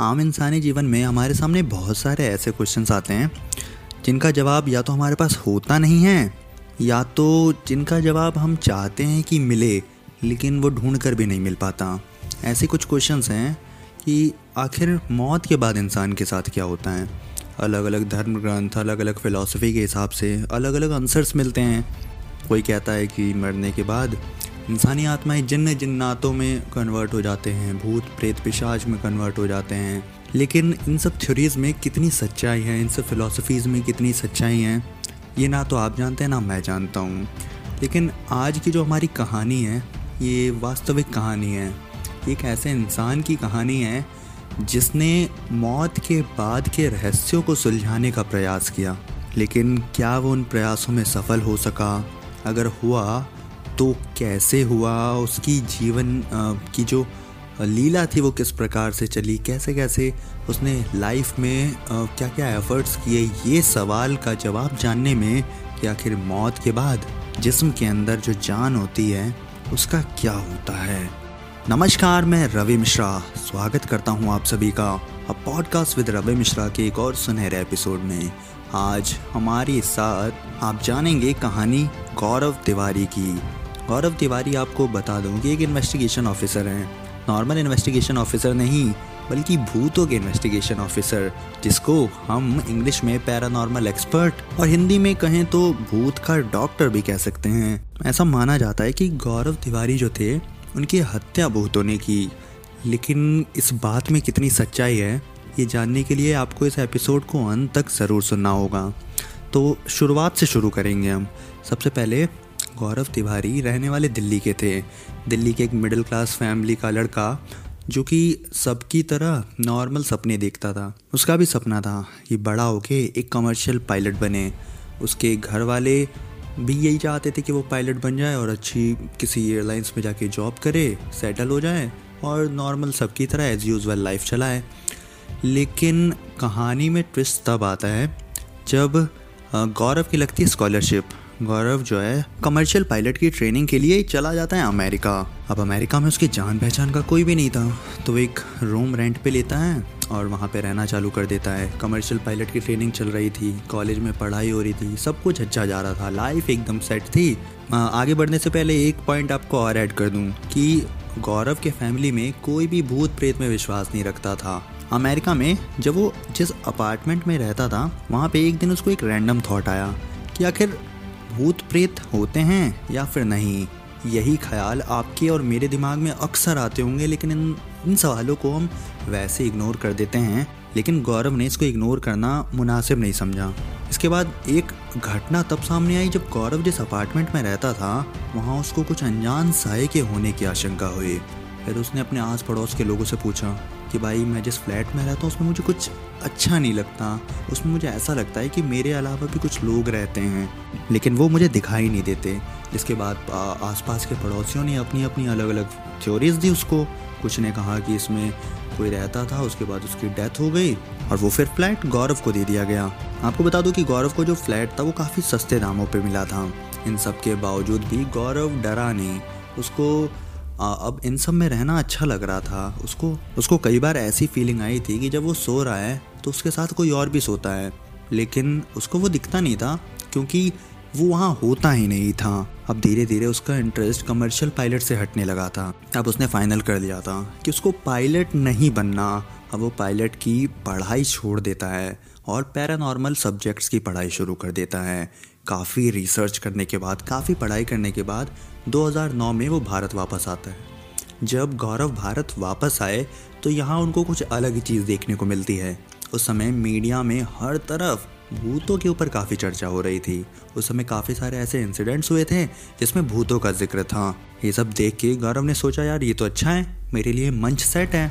आम इंसानी जीवन में हमारे सामने बहुत सारे ऐसे क्वेश्चंस आते हैं, जिनका जवाब या तो हमारे पास होता नहीं है, या तो जिनका जवाब हम चाहते हैं कि मिले, लेकिन वो ढूंढ कर भी नहीं मिल पाता। ऐसे कुछ क्वेश्चंस हैं कि आखिर मौत के बाद इंसान के साथ क्या होता है? अलग अलग धर्म ग्रंथ अलग अलग फ़िलासफ़ी के हिसाब से अलग अलग आंसर्स मिलते हैं। कोई कहता है कि मरने के बाद इंसानी आत्माएँ जिन्न जिन्नातों में कन्वर्ट हो जाते हैं, भूत, प्रेत, पिशाच में कन्वर्ट हो जाते हैं। लेकिन इन सब थ्योरीज़ में कितनी सच्चाई है? इन सब फिलोसफीज़ में कितनी सच्चाई हैं? ये ना तो आप जानते हैं, ना मैं जानता हूँ। लेकिन आज की जो हमारी कहानी है, ये वास्तविक कहानी है। एक ऐसे इंसान की कहानी है, जिसने मौत के बाद के रहस्यों को सुलझाने का प्रयास किया। लेकिन क्या वो उन प्रयासों में सफल हो सका? अगर हुआ तो कैसे हुआ? उसकी जीवन की जो लीला थी वो किस प्रकार से चली? कैसे कैसे उसने लाइफ में क्या क्या एफर्ट्स किए? ये सवाल का जवाब जानने में कि आखिर मौत के बाद जिस्म के अंदर जो जान होती है, उसका क्या होता है? नमस्कार, मैं रवि मिश्रा। स्वागत करता हूँ आप सभी का। अब पॉडकास्ट विद रवि मिश्रा के एक और सुनहरे एपिसोड में। आज हमारे साथ आप जानेंगे कहानी गौरव तिवारी की। गौरव तिवारी आपको बता दूँ कि एक इन्वेस्टिगेशन ऑफिसर हैं। नॉर्मल इन्वेस्टिगेशन ऑफिसर नहीं, बल्कि भूतों के इन्वेस्टिगेशन ऑफिसर जिसको हम इंग्लिश में पैरानॉर्मल एक्सपर्ट और हिंदी में कहें तो भूत का डॉक्टर भी कह सकते हैं। ऐसा माना जाता है कि गौरव तिवारी जो थे, उनकी हत्या भूतों ने की। लेकिन इस बात में कितनी सच्चाई है, ये जानने के लिए आपको इस एपिसोड को अंत तक ज़रूर सुनना होगा। तो शुरुआत से शुरू करेंगे हम। सबसे पहले गौरव तिवारी रहने वाले दिल्ली के थे। दिल्ली के एक मिडिल क्लास फैमिली का लड़का, जो कि सबकी तरह नॉर्मल सपने देखता था। उसका भी सपना था कि बड़ा होके एक कमर्शियल पायलट बने। उसके घर वाले भी यही चाहते थे कि वो पायलट बन जाए और अच्छी किसी एयरलाइंस में जाके जॉब करे सेटल हो जाए और नॉर्मल सबकी तरह एज यूजल लाइफ चलाए। लेकिन कहानी में ट्विस्ट तब आता है जब गौरव की लगती है स्कॉलरशिप गौरव जो है कमर्शियल पायलट की ट्रेनिंग के लिए चला जाता है अमेरिका अब अमेरिका में उसकी जान पहचान का कोई भी नहीं था। तो एक रूम रेंट पे लेता है और वहाँ पे रहना चालू कर देता है। कमर्शियल पायलट की ट्रेनिंग चल रही थी कॉलेज में पढ़ाई हो रही थी, सब कुछ अच्छा जा रहा था। लाइफ एकदम सेट थी। आगे बढ़ने से पहले एक पॉइंट आपको और ऐड कर दूँ कि गौरव के फैमिली में कोई भी भूत प्रेत में विश्वास नहीं रखता था। अमेरिका में जब वो जिस अपार्टमेंट में रहता था, वहाँ पे एक दिन उसको एक रैंडम थॉट आया कि आखिर भूत प्रेत होते हैं या फिर नहीं? यही ख्याल आपके और मेरे दिमाग में अक्सर आते होंगे, लेकिन इन इन सवालों को हम वैसे इग्नोर कर देते हैं। लेकिन गौरव ने इसको इग्नोर करना मुनासिब नहीं समझा। इसके बाद एक घटना तब सामने आई जब गौरव जिस अपार्टमेंट में रहता था, वहाँ उसको कुछ अनजान साय के होने की आशंका हुई। फिर उसने अपने आस पड़ोस के लोगों से पूछा कि भाई मैं जिस फ्लैट में रहता हूँ, उसमें मुझे कुछ अच्छा नहीं लगता। उसमें मुझे ऐसा लगता है कि मेरे अलावा भी कुछ लोग रहते हैं, लेकिन वो मुझे दिखाई नहीं देते। जिसके बाद आसपास के पड़ोसियों ने अपनी अपनी अलग अलग थ्योरीज दी उसको। कुछ ने कहा कि इसमें कोई रहता था, उसके बाद उसकी डेथ हो गई और वो फिर फ्लैट गौरव को दे दिया गया। आपको बता दूँ कि गौरव को जो फ्लैट था, वो काफ़ी सस्ते दामों पर मिला था। इन सब के बावजूद भी गौरव डरा नहीं। उसको अब इन सब में रहना अच्छा लग रहा था। उसको उसको कई बार ऐसी फीलिंग आई थी कि जब वो सो रहा है तो उसके साथ कोई और भी सोता है। लेकिन उसको वो दिखता नहीं था, क्योंकि वो वहाँ होता ही नहीं था। अब धीरे धीरे उसका इंटरेस्ट कमर्शियल पायलट से हटने लगा था। अब उसने फाइनल कर दिया था कि उसको पायलट नहीं बनना। अब वो पायलट की पढ़ाई छोड़ देता है और पैरानॉर्मल सब्जेक्ट्स की पढ़ाई शुरू कर देता है। काफ़ी रिसर्च करने के बाद, काफ़ी पढ़ाई करने के बाद 2009 में वो भारत वापस आता है। जब गौरव भारत वापस आए तो यहाँ उनको कुछ अलग ही चीज़ देखने को मिलती है। उस समय मीडिया में हर तरफ़ भूतों के ऊपर काफ़ी चर्चा हो रही थी। उस समय काफ़ी सारे ऐसे इंसिडेंट्स हुए थे, जिसमें भूतों का ज़िक्र था। ये सब देख के गौरव ने सोचा, यार, ये तो अच्छा है, मेरे लिए मंच सेट है।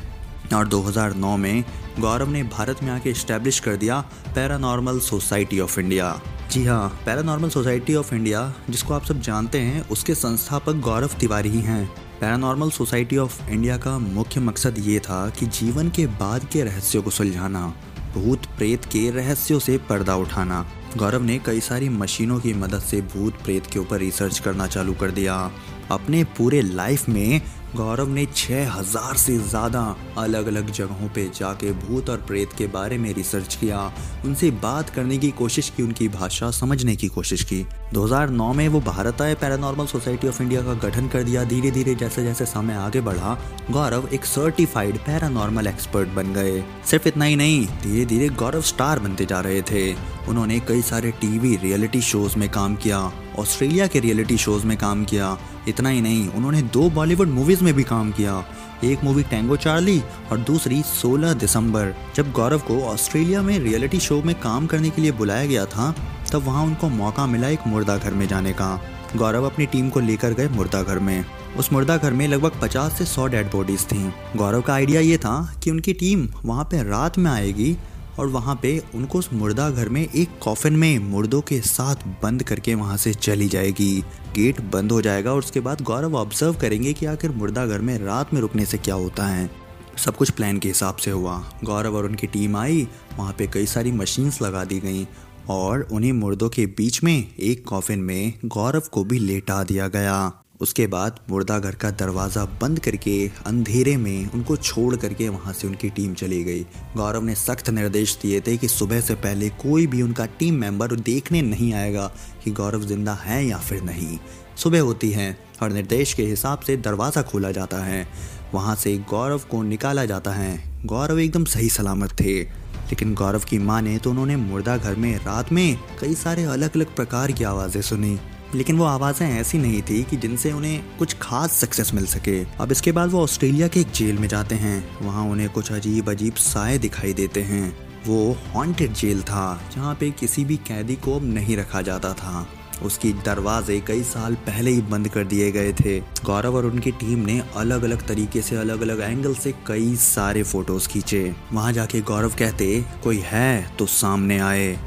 और 2009 में गौरव ने भारत में आके इस्टेब्लिश कर दिया पैरानॉर्मल सोसाइटी ऑफ़ इंडिया जी हाँ पैरानॉर्मल सोसाइटी ऑफ़ इंडिया जिसको आप सब जानते हैं, उसके संस्थापक गौरव तिवारी ही हैं। पैरानॉर्मल सोसाइटी ऑफ़ इंडिया का मुख्य मकसद ये था कि जीवन के बाद के रहस्यों को सुलझाना, भूत प्रेत के रहस्यों से पर्दा उठाना। गौरव ने कई सारी मशीनों की मदद से भूत प्रेत के ऊपर रिसर्च करना चालू कर दिया। अपने पूरे लाइफ में गौरव ने छह हज़ार से ज़्यादा अलग अलग जगहों पे जाके भूत और प्रेत के बारे में रिसर्च किया। उनसे बात करने की कोशिश की, उनकी भाषा समझने की कोशिश की। 2009 में वो भारत आए पैरानॉर्मल सोसाइटी ऑफ़ इंडिया का गठन कर दिया। धीरे धीरे जैसे जैसे समय आगे बढ़ा, गौरव एक सर्टिफाइड पैरानॉर्मल एक्सपर्ट बन गए। सिर्फ़ इतना ही नहीं धीरे धीरे गौरव स्टार बनते जा रहे थे। उन्होंने कई सारे टीवी रियलिटी शोज़ में काम किया ऑस्ट्रेलिया के रियलिटी शोज़ में काम किया। इतना ही नहीं, उन्होंने दो बॉलीवुड मूवीज़ में भी काम किया। एक मूवी टेंगो चार्ली और दूसरी 16 दिसंबर। जब गौरव को ऑस्ट्रेलिया में रियलिटी शो में काम करने के लिए बुलाया गया था, तब वहाँ उनको मौका मिला एक मुर्दा घर में जाने का। गौरव अपनी टीम को लेकर गए मुर्दा घर में। उस मुर्दा घर में लगभग 50 से 100 डेड बॉडीज थी। गौरव का आइडिया ये था कि उनकी टीम वहाँ पे रात में आएगी और वहाँ पे उनको उस मुर्दा घर में एक कॉफिन में मुर्दों के साथ बंद करके वहाँ से चली जाएगी। गेट बंद हो जाएगा और उसके बाद गौरव ऑब्ज़र्व करेंगे कि आखिर मुर्दा घर में रात में रुकने से क्या होता है। सब कुछ प्लान के हिसाब से हुआ। गौरव और उनकी टीम आई। वहाँ पे कई सारी मशीन्स लगा दी गई और उन्हीं मुर्दों के बीच में एक कॉफिन में गौरव को भी लेटा दिया गया। उसके बाद मुर्दा घर का दरवाज़ा बंद करके अंधेरे में उनको छोड़ करके वहाँ से उनकी टीम चली गई। गौरव ने सख्त निर्देश दिए थे कि सुबह से पहले कोई भी उनका टीम मेंबर देखने नहीं आएगा कि गौरव ज़िंदा है या फिर नहीं। सुबह होती है और निर्देश के हिसाब से दरवाज़ा खोला जाता है। वहाँ से गौरव को निकाला जाता है। गौरव एकदम सही सलामत थे। लेकिन गौरव की माँ ने तो उन्होंने मुर्दा घर में रात में कई सारे अलग अलग प्रकार की आवाज़ें सुनी। लेकिन वो आवाज़ें ऐसी नहीं थी कि जिनसे उन्हें कुछ खास सक्सेस मिल सके। अब इसके बाद वो ऑस्ट्रेलिया के एक जेल में जाते हैं। वहाँ उन्हें कुछ अजीब अजीब साए दिखाई देते हैं। वो हॉन्टेड जेल था, जहाँ पे किसी भी कैदी को अब नहीं रखा जाता था। उसकी दरवाजे कई साल पहले ही बंद कर दिए गए थे। गौरव और उनकी टीम ने अलग अलग तरीके से अलग अलग एंगल से कई सारे फ़ोटोज़ खींचे। वहाँ जाके गौरव कहते, कोई है तो सामने आए।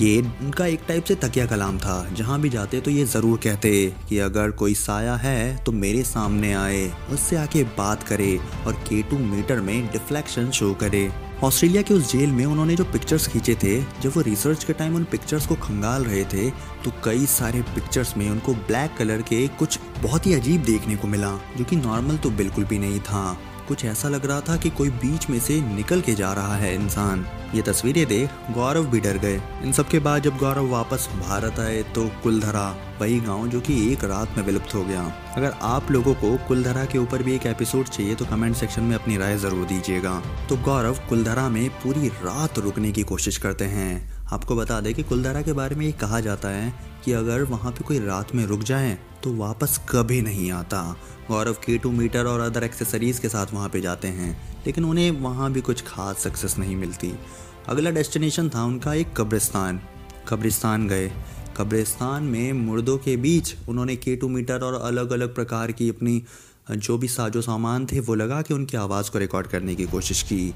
ये उनका एक टाइप से तकिया कलाम था। जहाँ भी जाते तो ये ज़रूर कहते कि अगर कोई साया है तो मेरे सामने आए, उससे आके बात करे और के टू मीटर में डिफ्लेक्शन शो करे। ऑस्ट्रेलिया के उस जेल में उन्होंने जो पिक्चर्स खींचे थे, जब वो रिसर्च के टाइम उन पिक्चर्स को खंगाल रहे थे तो कई सारे पिक्चर्स में उनको ब्लैक कलर के कुछ बहुत ही अजीब देखने को मिला, जो कि नॉर्मल तो बिल्कुल भी नहीं था। कुछ ऐसा लग रहा था कि कोई बीच में से निकल के जा रहा है इंसान। ये तस्वीरें देख गौरव भी डर गए। इन सब के बाद जब गौरव वापस भारत आए तो कुलधरा, वही गाँव जो कि एक रात में विलुप्त हो गया। अगर आप लोगों को कुलधरा के ऊपर भी एक एपिसोड चाहिए तो कमेंट सेक्शन में अपनी राय ज़रूर दीजिएगा। तो गौरव, कुलधरा में पूरी रात रुकने की कोशिश करते हैं। आपको बता दें कि कुलधरा के बारे में ये कहा जाता है कि अगर वहाँ पे कोई रात में रुक जाए तो वापस कभी नहीं आता। गौरव के टू मीटर और अदर एक्सेसरीज के साथ वहाँ पे जाते हैं, लेकिन उन्हें वहाँ भी कुछ खास सक्सेस नहीं मिलती। अगला डेस्टिनेशन था उनका एक कब्रिस्तान। कब्रिस्तान गए। कब्रिस्तान में मुर्दों के बीच उन्होंने के टू मीटर और अलग अलग प्रकार की अपनी, जो भी साजो सामान थे, वो लगा के उनकी आवाज़ को रिकॉर्ड करने की कोशिश की।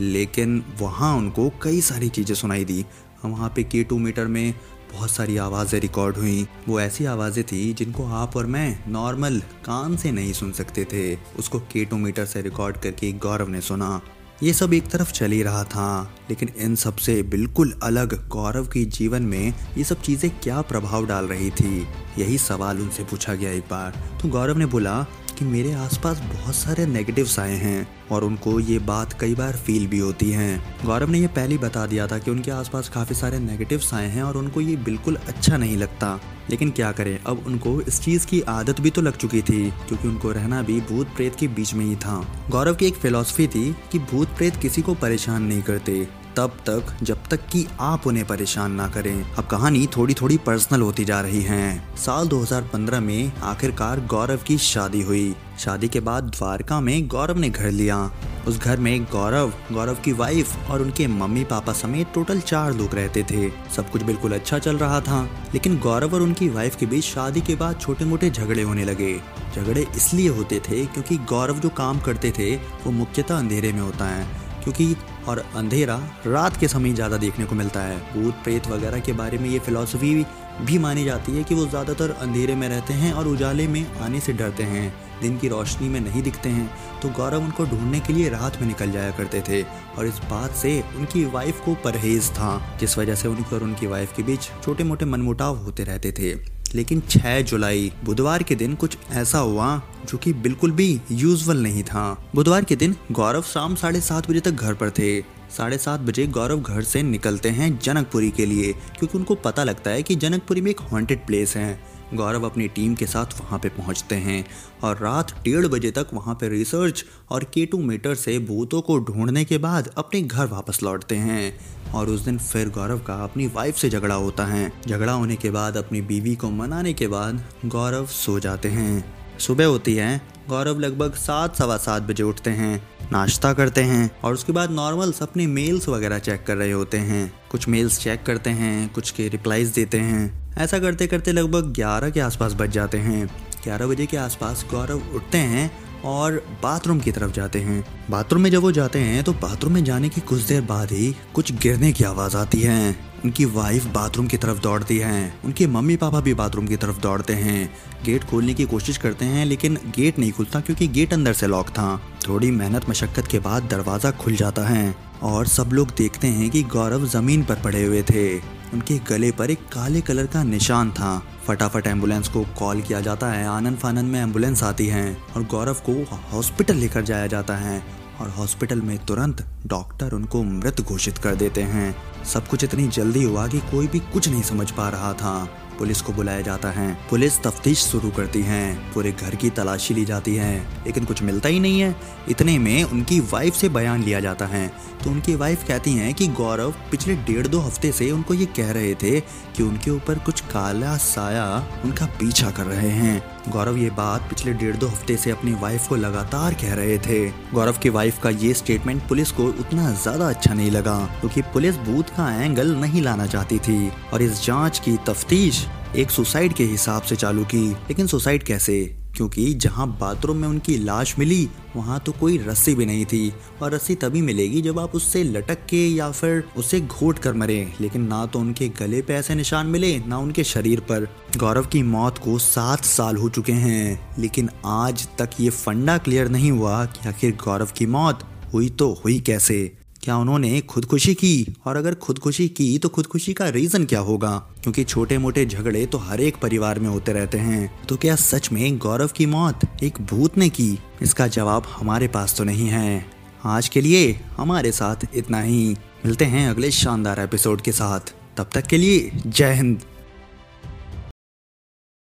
लेकिन वहाँ उनको कई सारी चीज़ें सुनाई दी। वहाँ पे के टू मीटर में बहुत सारी आवाज़ें रिकॉर्ड हुई। वो ऐसी आवाज़ें थी जिनको आप और मैं नॉर्मल कान से नहीं सुन सकते थे। उसको केटोमीटर से रिकॉर्ड करके गौरव ने सुना। ये सब एक तरफ़ चल ही रहा था, लेकिन इन सबसे बिल्कुल अलग गौरव के जीवन में ये सब चीज़ें क्या प्रभाव डाल रही थी, यही सवाल उनसे पूछा गया एक बार। तो गौरव ने बोला कि मेरे आसपास बहुत सारे नेगेटिव्स आए हैं और उनको ये बात कई बार फील भी होती है। गौरव ने ये पहले बता दिया था कि उनके आसपास काफ़ी सारे नेगेटिव्स आए हैं और उनको ये बिल्कुल अच्छा नहीं लगता। लेकिन क्या करें, अब उनको इस चीज़ की आदत भी तो लग चुकी थी, क्योंकि उनको रहना भी भूत प्रेत के बीच में ही था। गौरव की एक फिलोसफी थी कि भूत प्रेत किसी को परेशान नहीं करते। तब तक, जब तक कि आप उन्हें परेशान ना करें। अब कहानी थोड़ी थोड़ी पर्सनल होती जा रही है। साल 2015 में आखिरकार गौरव की शादी हुई। शादी के बाद द्वारका में गौरव ने घर लिया। उस घर में गौरव गौरव की वाइफ और उनके मम्मी पापा समेत टोटल चार लोग रहते थे। सब कुछ बिल्कुल अच्छा चल रहा था, लेकिन गौरव और उनकी वाइफ के बीच शादी के बाद छोटे मोटे झगड़े होने लगे। झगड़े इसलिए होते थे क्योंकि गौरव जो काम करते थे, वो मुख्यतः अंधेरे में होता है, क्योंकि और अंधेरा रात के समय ज़्यादा देखने को मिलता है। भूत प्रेत वगैरह के बारे में ये फिलॉसफी भी मानी जाती है कि वो ज़्यादातर अंधेरे में रहते हैं और उजाले में आने से डरते हैं। दिन की रोशनी में नहीं दिखते हैं तो गौरव उनको ढूँढने के लिए रात में निकल जाया करते थे और इस बात से उनकी वाइफ को परहेज था, जिस वजह से उनकी और उनकी वाइफ के बीच छोटे मोटे मनमुटाव होते रहते थे। लेकिन 6 जुलाई, बुधवार के दिन कुछ ऐसा हुआ जो कि बिल्कुल भी यूजुअल नहीं था। बुधवार के दिन गौरव शाम साढ़े सात बजे तक घर पर थे। साढ़े सात बजे गौरव घर से निकलते हैं जनकपुरी के लिए, क्योंकि उनको पता लगता है कि जनकपुरी में एक हॉन्टेड प्लेस है। गौरव अपनी टीम के साथ वहाँ पे पहुँचते हैं और रात डेढ़ बजे तक वहाँ पे रिसर्च और केटू मीटर से भूतों को ढूँढने के बाद अपने घर वापस लौटते हैं। और उस दिन फिर गौरव का अपनी वाइफ से झगड़ा होता है। झगड़ा होने के बाद अपनी बीवी को मनाने के बाद गौरव सो जाते हैं। सुबह होती है गौरव लगभग सात, सवा सात बजे उठते हैं, नाश्ता करते हैं और उसके बाद नॉर्मल्स अपने मेल्स वगैरह चेक कर रहे होते हैं। कुछ मेल्स चेक करते हैं, कुछ के रिप्लाईज देते हैं। ऐसा करते करते लगभग ग्यारह के आसपास बज जाते हैं। ग्यारह बजे के आसपास गौरव उठते हैं और बाथरूम की तरफ़ जाते हैं। बाथरूम में जब वो जाते हैं तो बाथरूम में जाने की कुछ देर बाद ही कुछ गिरने की आवाज़ आती है। उनकी वाइफ बाथरूम की तरफ़ दौड़ती है। उनके मम्मी पापा भी बाथरूम की तरफ़ दौड़ते हैं। गेट खोलने की कोशिश करते हैं, लेकिन गेट नहीं खुलता क्योंकि गेट अंदर से लॉक था। थोड़ी मेहनत मशक्कत के बाद दरवाज़ा खुल जाता है और सब लोग देखते हैं कि गौरव ज़मीन पर पड़े हुए थे। उनके गले पर एक काले कलर का निशान था। फटाफट एंबुलेंस को कॉल किया जाता है। आनंद फानंद में एंबुलेंस आती है और गौरव को हॉस्पिटल लेकर जाया जाता है और हॉस्पिटल में तुरंत डॉक्टर उनको मृत घोषित कर देते हैं। सब कुछ इतनी जल्दी हुआ कि कोई भी कुछ नहीं समझ पा रहा था। पुलिस को बुलाया जाता है। पुलिस तफ्तीश शुरू करती है। पूरे घर की तलाशी ली जाती है। लेकिन कुछ मिलता ही नहीं है। इतने में उनकी वाइफ से बयान लिया जाता है। तो उनकी वाइफ कहती हैं कि गौरव, पिछले डेढ़ दो हफ़्ते से उनको ये कह रहे थे कि उनके ऊपर कुछ काला साया उनका पीछा कर रहे हैं। गौरव, ये बात पिछले डेढ़ दो हफ़्ते से अपनी वाइफ को लगातार कह रहे थे। गौरव की वाइफ का ये स्टेटमेंट पुलिस को उतना ज़्यादा अच्छा नहीं लगा, क्योंकि पुलिस बूथ का एंगल नहीं लाना चाहती थी और इस जाँच की तफ्तीश एक सुसाइड के हिसाब से चालू की। लेकिन सुसाइड कैसे? क्योंकि जहाँ बाथरूम में उनकी लाश मिली, वहाँ तो कोई रस्सी भी नहीं थी। और रस्सी तभी मिलेगी जब आप उससे लटक के या फिर उसे घोट कर मरे। लेकिन ना तो उनके गले पे ऐसे निशान मिले, ना उनके शरीर पर। गौरव की मौत को सात साल हो चुके हैं। लेकिन आज तक ये फंडा क्लियर नहीं हुआ कि आखिर गौरव की मौत हुई तो हुई कैसे? क्या उन्होंने खुदकुशी की? और अगर खुदकुशी की तो खुदकुशी का रीजन क्या होगा? क्योंकि छोटे मोटे झगड़े तो हर एक परिवार में होते रहते हैं। तो क्या सच में गौरव की मौत एक भूत ने की? इसका जवाब हमारे पास तो नहीं है। आज के लिए हमारे साथ इतना ही। मिलते हैं अगले शानदार एपिसोड के साथ। तब तक के लिए जय हिंद।